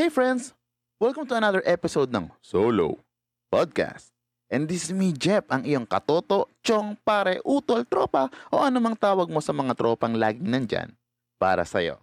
Hey friends! Welcome to another episode ng Solo Podcast. And this is me, Jeff, ang iyong katoto, chong, pare, utol, tropa, o anumang tawag mo sa mga tropang laging nandyan para sa'yo.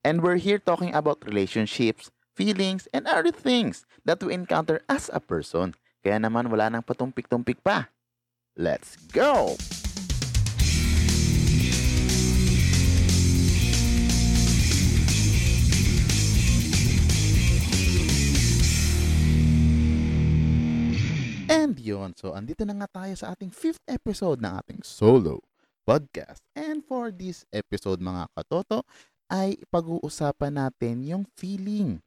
And we're here talking about relationships, feelings, and other things that we encounter as a person. Kaya naman wala nang patumpik-tumpik pa. Let's go! And yun, so andito na nga tayo sa ating fifth episode ng ating solo podcast. And for this episode mga katoto, ay pag-uusapan natin yung feeling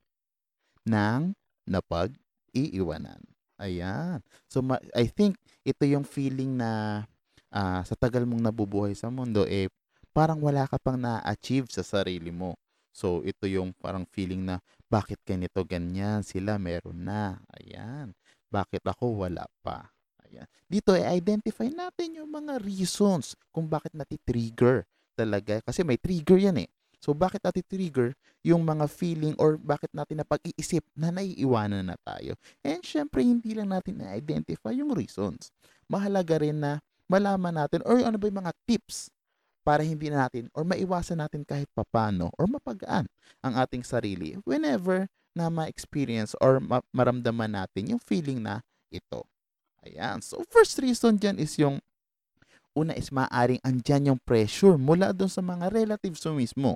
ng napag-iiwanan. Ayan. So ma- I think ito yung feeling na ah, sa tagal mong nabubuhay sa mundo, eh parang wala ka pang na-achieve sa sarili mo. So ito yung parang feeling na bakit ganito ganyan sila meron na. Ayan. Bakit ako wala pa? Ayan. Dito i-identify natin yung mga reasons kung bakit nati-trigger talaga. Kasi may trigger yan eh. So bakit nati-trigger yung mga feeling or bakit natin napag-iisip na naiiwanan na tayo? And syempre, hindi lang natin na-identify yung reasons. Mahalaga rin na malaman natin or ano ba yung mga tips para hindi na natin or maiwasan natin kahit papano or mapagaan ang ating sarili whenever na ma-experience or ma- maramdaman natin yung feeling na ito. Ayan. So, first reason dyan is yung una is maaring andyan yung pressure mula doon sa mga relatives mo mismo.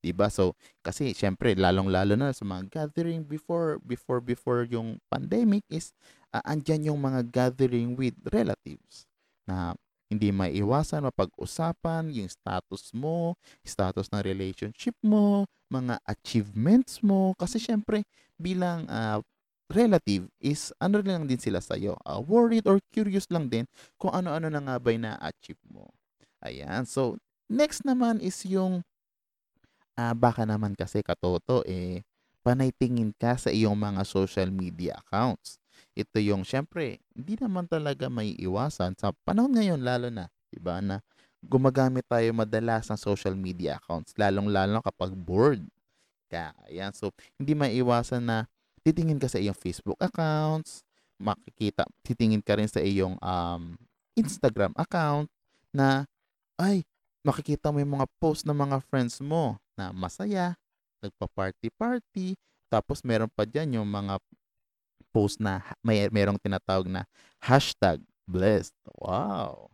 Diba? So, kasi syempre, lalong-lalo na sa mga gathering before, before, before yung pandemic is uh, andyan yung mga gathering with relatives na hindi maiiwasan mapag-usapan yung status mo, status ng relationship mo, mga achievements mo. Kasi syempre, bilang uh, relative is ano lang din sila sa'yo. Uh, worried or curious lang din kung ano-ano na nga ba na-achieve mo. Ayan. So, next naman is yung uh, baka naman kasi katoto eh panay tingin ka sa iyong mga social media accounts. Ito yung syempre, hindi naman talaga may iwasan sa panahon ngayon lalo na, 'di na gumagamit tayo madalas ng social media accounts, lalong-lalo kapag bored ka. Ayan, so hindi maiwasan na titingin ka sa iyong Facebook accounts, makikita, titingin ka rin sa iyong um, Instagram account na ay makikita mo yung mga post ng mga friends mo na masaya, nagpa-party-party, tapos meron pa dyan yung mga post na may merong tinatawag na hashtag blessed. Wow.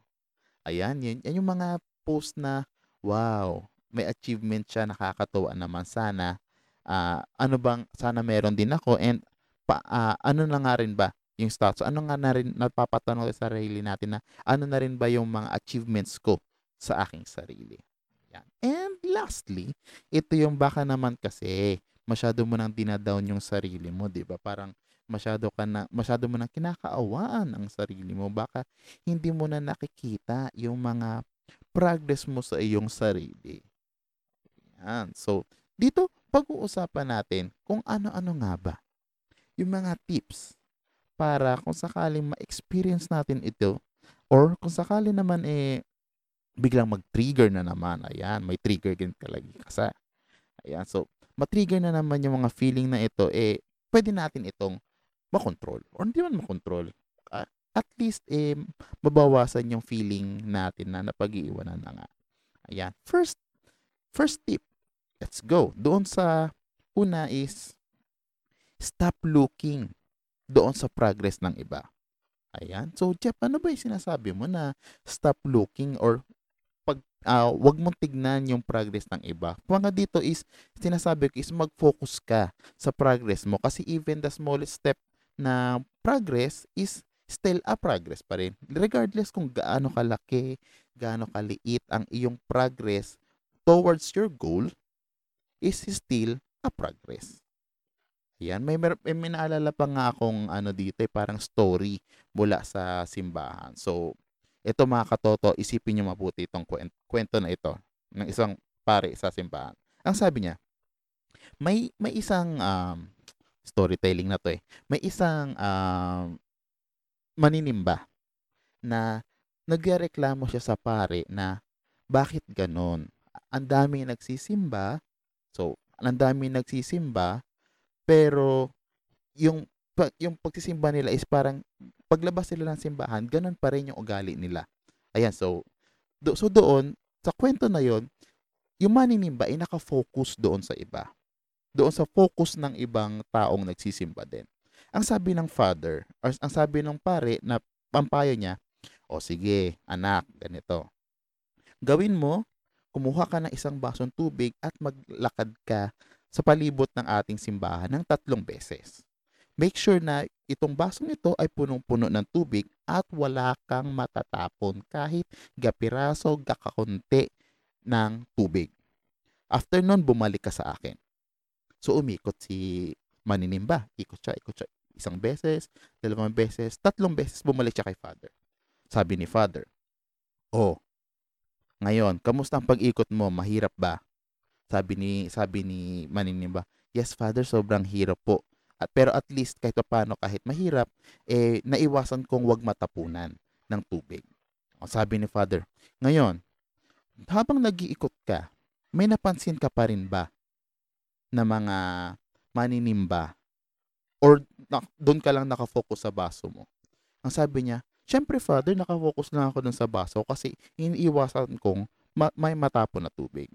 Ayan, yun, yan yung mga post na wow, may achievement siya, nakakatuwa naman sana. Uh, ano bang, sana meron din ako and pa, uh, ano na nga rin ba yung status? Ano nga na rin, napapatanong sa sarili natin na ano na rin ba yung mga achievements ko sa aking sarili. Yan. And lastly, ito yung baka naman kasi masyado mo nang dinadown yung sarili mo, 'di ba? Parang masyado ka na masyado mo nang kinakaawaan ang sarili mo. Baka hindi mo na nakikita yung mga progress mo sa iyong sarili. Yan. So, dito pag-uusapan natin kung ano-ano nga ba yung mga tips para kung sakaling ma-experience natin ito or kung sakali naman eh biglang mag-trigger na naman. Ayan, may trigger din talaga kasi. Ayan, so, matrigger na naman yung mga feeling na ito, eh, pwede natin itong makontrol. Or hindi man makontrol. Uh, at least, eh, mabawasan yung feeling natin na napag-iiwanan na nga. Ayan. First, first tip. Let's go. Doon sa una is, stop looking doon sa progress ng iba. Ayan. So, Jeff, ano ba yung sinasabi mo na stop looking or uh, wag mong tignan yung progress ng iba. Mga dito is, sinasabi ko is mag-focus ka sa progress mo kasi even the smallest step na progress is still a progress pa rin. Regardless kung gaano kalaki, gaano kaliit ang iyong progress towards your goal is still a progress. Yan, may, may, may naalala pa nga akong ano dito, eh, parang story mula sa simbahan. So, ito mga katoto, isipin niyo mabuti itong kwento na ito ng isang pare sa simbahan. Ang sabi niya, may may isang um, storytelling na to eh. May isang um, maninimba na nagreklamo siya sa pare na bakit ganon? Ang dami nagsisimba. So, ang dami nagsisimba Pero yung yung pagsisimba nila is parang paglabas nila ng simbahan, ganun pa rin yung ugali nila. Ayan, so do, so doon sa kwento na yon, yung maninimba ay naka-focus doon sa iba. Doon sa focus ng ibang taong nagsisimba din. Ang sabi ng father, or ang sabi ng pare na pampayo niya, o sige, anak, ganito. Gawin mo, kumuha ka ng isang basong tubig at maglakad ka sa palibot ng ating simbahan ng tatlong beses. Make sure na itong basong ito ay punong-puno ng tubig at wala kang matatapon kahit gapiraso, gakakunti ng tubig. After nun, bumalik ka sa akin. So, umikot si maninimba. Ikot siya, ikot siya. Isang beses, dalawang beses, tatlong beses bumalik siya kay father. Sabi ni father, Oh, ngayon, kamusta ang pag-ikot mo? Mahirap ba? Sabi ni sabi ni maninimba, Yes, father, sobrang hirap po. At, pero at least kahit paano kahit mahirap, eh naiwasan kong wag matapunan ng tubig. O, sabi ni father, ngayon, habang nag-iikot ka, may napansin ka pa rin ba na mga maninimba or na, doon ka lang nakafocus sa baso mo? Ang sabi niya, syempre father, nakafocus lang ako dun sa baso kasi iniiwasan kong ma- may matapon na tubig.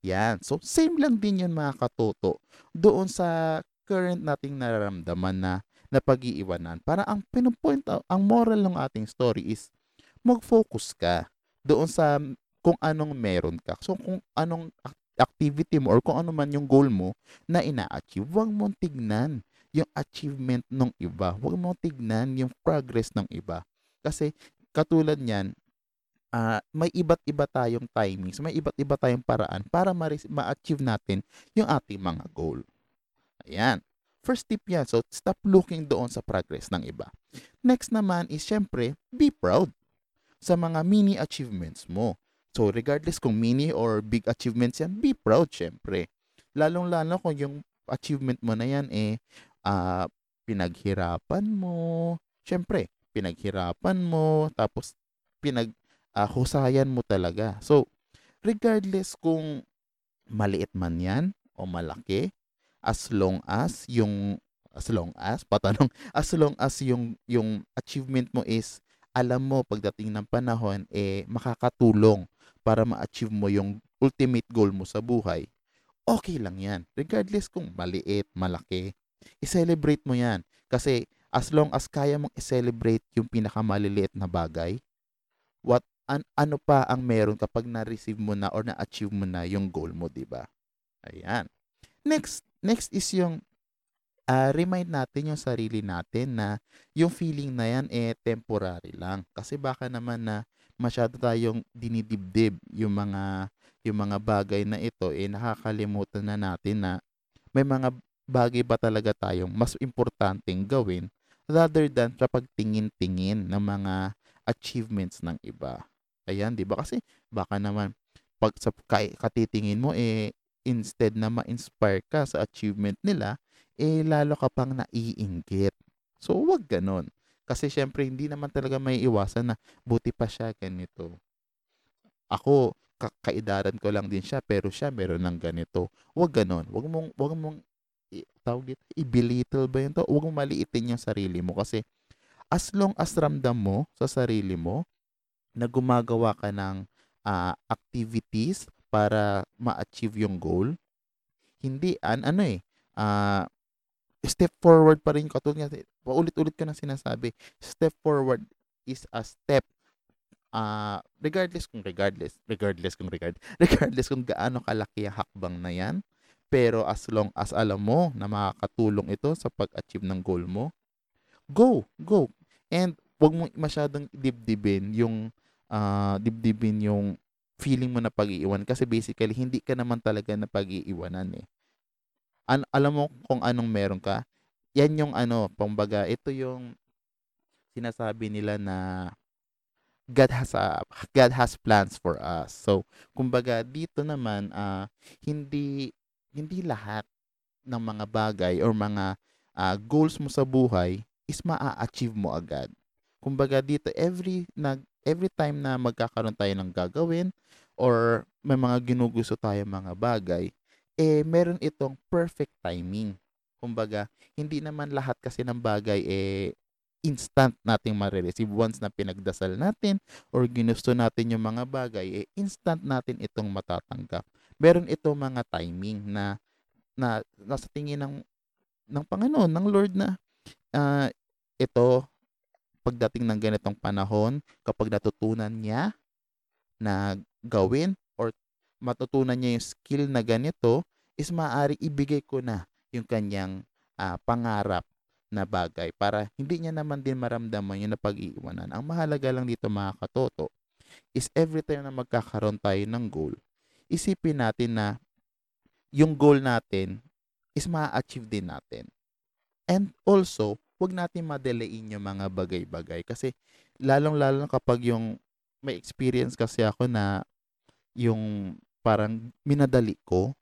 Yan. So, same lang din yun mga katoto. Doon sa current nating nararamdaman na na pag-iiwanan. Para ang pinupoint ang moral ng ating story is mag-focus ka doon sa kung anong meron ka. So, kung anong activity mo or kung ano man yung goal mo na ina-achieve, huwag mong tignan yung achievement ng iba. Huwag mong tignan yung progress ng iba. Kasi katulad niyan, uh, may iba't iba tayong timings, may iba't iba tayong paraan para ma-achieve natin yung ating mga goal. Ayan. First tip yan. So, stop looking doon sa progress ng iba. Next naman is, syempre, be proud sa mga mini achievements mo. So, regardless kung mini or big achievements yan, be proud, syempre. Lalong-lalo kung yung achievement mo na yan, eh, uh, pinaghirapan mo. Syempre, pinaghirapan mo, tapos pinag uh, mo talaga. So, regardless kung maliit man yan o malaki, as long as yung as long as patanong as long as yung yung achievement mo is alam mo pagdating ng panahon eh makakatulong para ma-achieve mo yung ultimate goal mo sa buhay. Okay lang 'yan. Regardless kung maliit, malaki, i-celebrate mo 'yan kasi as long as kaya mong i-celebrate yung pinakamaliliit na bagay, what an, ano pa ang meron kapag na-receive mo na or na-achieve mo na yung goal mo, 'di ba? Ayan. Next, next is yung uh, remind natin yung sarili natin na yung feeling na yan eh temporary lang. Kasi baka naman na masyado tayong dinidibdib yung mga yung mga bagay na ito eh nakakalimutan na natin na may mga bagay ba talaga tayong mas importanteng gawin rather than sa pagtingin-tingin ng mga achievements ng iba. Ayan, 'di ba? Kasi baka naman pag sa katitingin mo eh instead na ma-inspire ka sa achievement nila, eh lalo ka pang naiinggit. So wag ganon. Kasi syempre hindi naman talaga may iwasan na buti pa siya ganito. Ako, kaidaran ko lang din siya pero siya meron ng ganito. Wag ganon. Wag mong wag mong tawag dito, i-belittle ba yun to? Huwag mong maliitin yung sarili mo kasi as long as ramdam mo sa sarili mo na gumagawa ka ng uh, activities para ma-achieve yung goal, hindi, an, ano eh, uh, step forward pa rin katulad nga, paulit-ulit ko na sinasabi, step forward is a step uh, regardless kung regardless, regardless kung regard, regardless kung gaano kalaki ang hakbang na yan, pero as long as alam mo na makakatulong ito sa pag-achieve ng goal mo, go, go. And wag mo masyadong dibdibin yung uh, dibdibin yung feeling mo na pag-iiwan kasi basically hindi ka naman talaga na pag-iiwanan eh. An alam mo kung anong meron ka. Yan yung ano, pambaga, ito yung sinasabi nila na God has a God has plans for us. So, kumbaga dito naman uh, hindi hindi lahat ng mga bagay or mga uh, goals mo sa buhay is maa-achieve mo agad. Kumbaga dito every nag every time na magkakaroon tayo ng gagawin or may mga ginugusto tayo mga bagay, eh meron itong perfect timing. Kumbaga, hindi naman lahat kasi ng bagay eh instant nating marireceive once na pinagdasal natin or ginusto natin yung mga bagay, eh instant natin itong matatanggap. Meron itong mga timing na na nasa tingin ng ng Panginoon, ng Lord na uh, ito pagdating ng ganitong panahon, kapag natutunan niya na gawin or matutunan niya yung skill na ganito, is maaari ibigay ko na yung kanyang uh, pangarap na bagay para hindi niya naman din maramdaman yung napag-iiwanan. Ang mahalaga lang dito mga katoto is every time na magkakaroon tayo ng goal, isipin natin na yung goal natin is ma-achieve din natin. And also, wag natin madelayin yung mga bagay-bagay kasi lalong-lalo kapag yung may experience kasi ako na yung parang minadali ko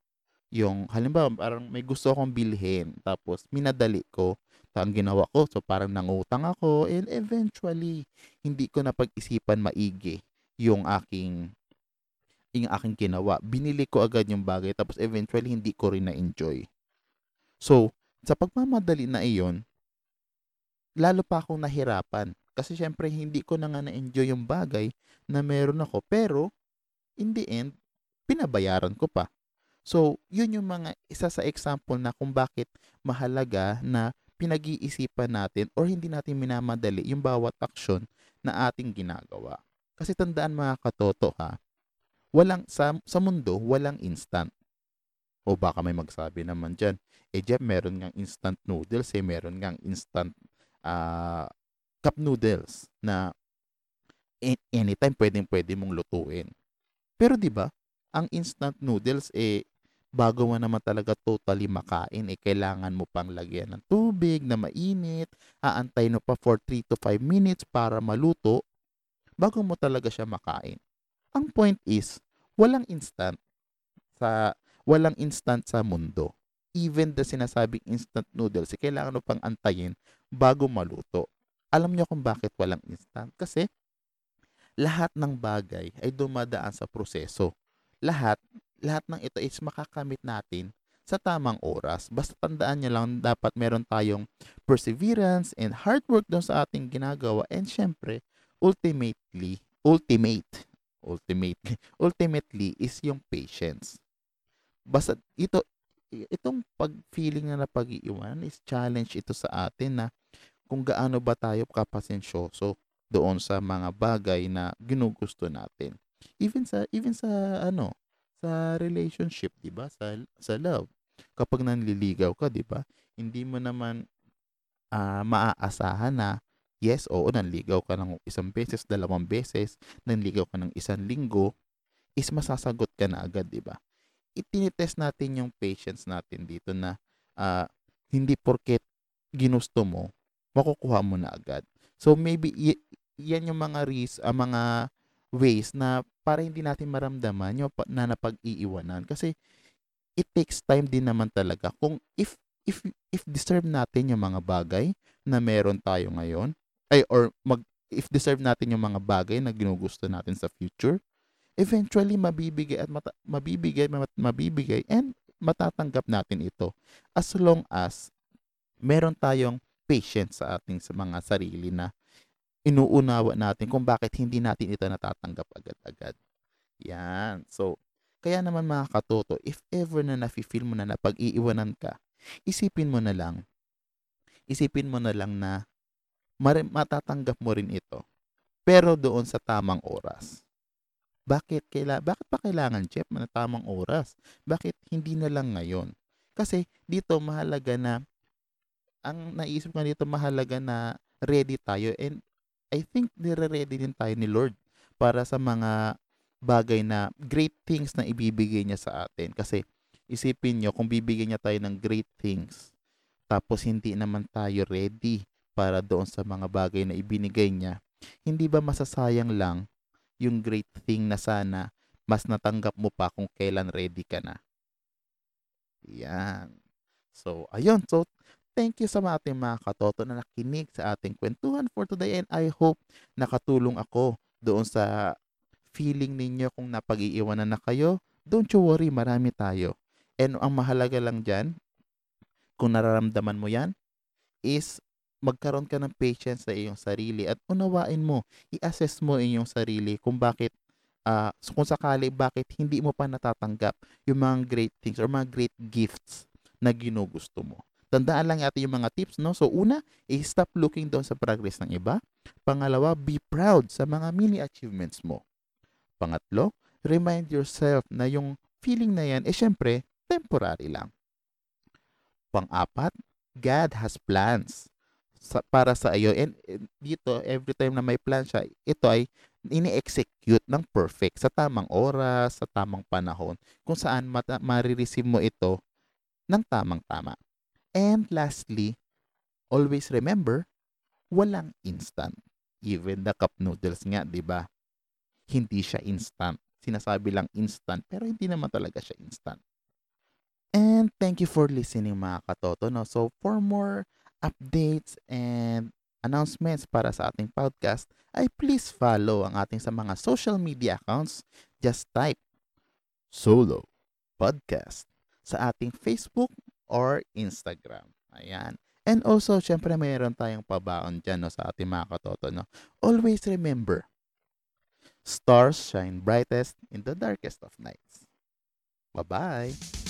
yung halimbawa parang may gusto akong bilhin tapos minadali ko. Ang ginawa ko so parang nangutang ako and eventually hindi ko na pag-isipan maigi yung aking yung aking ginawa. Binili ko agad yung bagay tapos eventually hindi ko rin na-enjoy. So sa pagmamadali na iyon lalo pa akong nahirapan. Kasi syempre hindi ko na nga na-enjoy yung bagay na meron ako. Pero in the end pinabayaran ko pa So, yun yung mga isa sa example na kung bakit mahalaga na pinag-iisipan natin or hindi natin minamadali yung bawat aksyon na ating ginagawa. Kasi tandaan mga katoto ha, walang, sa, sa mundo, walang instant. O baka may magsabi naman dyan, eh Jeff, meron ngang instant noodles, eh meron ngang instant uh, cup noodles na anytime pwedeng pwede mong lutuin. Pero 'di ba, ang instant noodles eh bago mo naman talaga totally makain, eh, kailangan mo pang lagyan ng tubig na mainit, aantay mo pa for 3 to 5 minutes para maluto, bago mo talaga siya makain. Ang point is, walang instant sa walang instant sa mundo. Even the sinasabing instant noodles, eh, kailangan mo pang antayin bago maluto. Alam niyo kung bakit walang instant? Kasi lahat ng bagay ay dumadaan sa proseso. Lahat lahat ng ito is makakamit natin sa tamang oras. Basta tandaan nyo lang, dapat meron tayong perseverance and hard work doon sa ating ginagawa. And syempre, ultimately, ultimate, ultimately, ultimately is yung patience. Basta ito, itong pag-feeling na napag-iiwanan is challenge ito sa atin na kung gaano ba tayo kapasensyoso doon sa mga bagay na ginugusto natin. Even sa even sa ano, sa relationship, 'di ba? Sa sa love. Kapag nanliligaw ka, 'di ba? Hindi mo naman uh, maaasahan na yes, oo, nanligaw ka ng isang beses, dalawang beses, nanligaw ka ng isang linggo, is masasagot ka na agad, 'di ba? Itinitest natin yung patience natin dito na uh, hindi porket ginusto mo, makukuha mo na agad. So maybe y- yan yung mga risk, uh, mga ways na para hindi natin maramdaman yung na napag-iiwanan. Kasi it takes time din naman talaga. Kung if if if deserve natin yung mga bagay na meron tayo ngayon ay or mag if deserve natin yung mga bagay na ginugusto natin sa future eventually mabibigay at mata, mabibigay mabibigay and matatanggap natin ito. As long as meron tayong patience sa ating sa mga sarili na inuunawa natin kung bakit hindi natin ito natatanggap agad-agad. Yan. So, kaya naman mga katoto, if ever na nafe-feel mo na napag-iiwanan ka, isipin mo na lang, isipin mo na lang na matatanggap mo rin ito. Pero doon sa tamang oras. Bakit kaila bakit pa kailangan Jeff na tamang oras? Bakit hindi na lang ngayon? Kasi dito mahalaga na ang naisip ko dito mahalaga na ready tayo and I think nire-ready din tayo ni Lord para sa mga bagay na great things na ibibigay niya sa atin. Kasi isipin nyo, kung bibigyan niya tayo ng great things, tapos hindi naman tayo ready para doon sa mga bagay na ibinigay niya, hindi ba masasayang lang yung great thing na sana mas natanggap mo pa kung kailan ready ka na? Yan. So, ayun. So, thank you sa mga ating mga katoto na nakinig sa ating kwentuhan for today and I hope nakatulong ako doon sa feeling ninyo kung napag-iiwanan na kayo. Don't you worry, marami tayo. And ang mahalaga lang dyan, kung nararamdaman mo yan, is magkaroon ka ng patience sa iyong sarili at unawain mo, i-assess mo iyong sarili kung bakit, uh, kung sakali bakit hindi mo pa natatanggap yung mga great things or mga great gifts na ginugusto mo. Tandaan lang natin yung mga tips, no? So, una, i-stop looking down sa progress ng iba. Pangalawa, be proud sa mga mini achievements mo. Pangatlo, remind yourself na yung feeling na yan, eh syempre, temporary lang. Pang-apat, God has plans sa, para sa iyo. And, and dito, every time na may plan siya, ito ay ini-execute ng perfect sa tamang oras, sa tamang panahon, kung saan mata- marireceive mo ito ng tamang-tama. And lastly, always remember, walang instant. Even the cup noodles nga, di ba? Hindi siya instant. Sinasabi lang instant, pero hindi naman talaga siya instant. And thank you for listening mga katoto. No? So for more updates and announcements para sa ating podcast, ay please follow ang ating sa mga social media accounts. Just type Solo Podcast sa ating Facebook or Instagram. Ayan. And also, syempre mayroon tayong pabaon dyan no, sa ating mga katoto. No? Always remember, stars shine brightest in the darkest of nights. Bye-bye!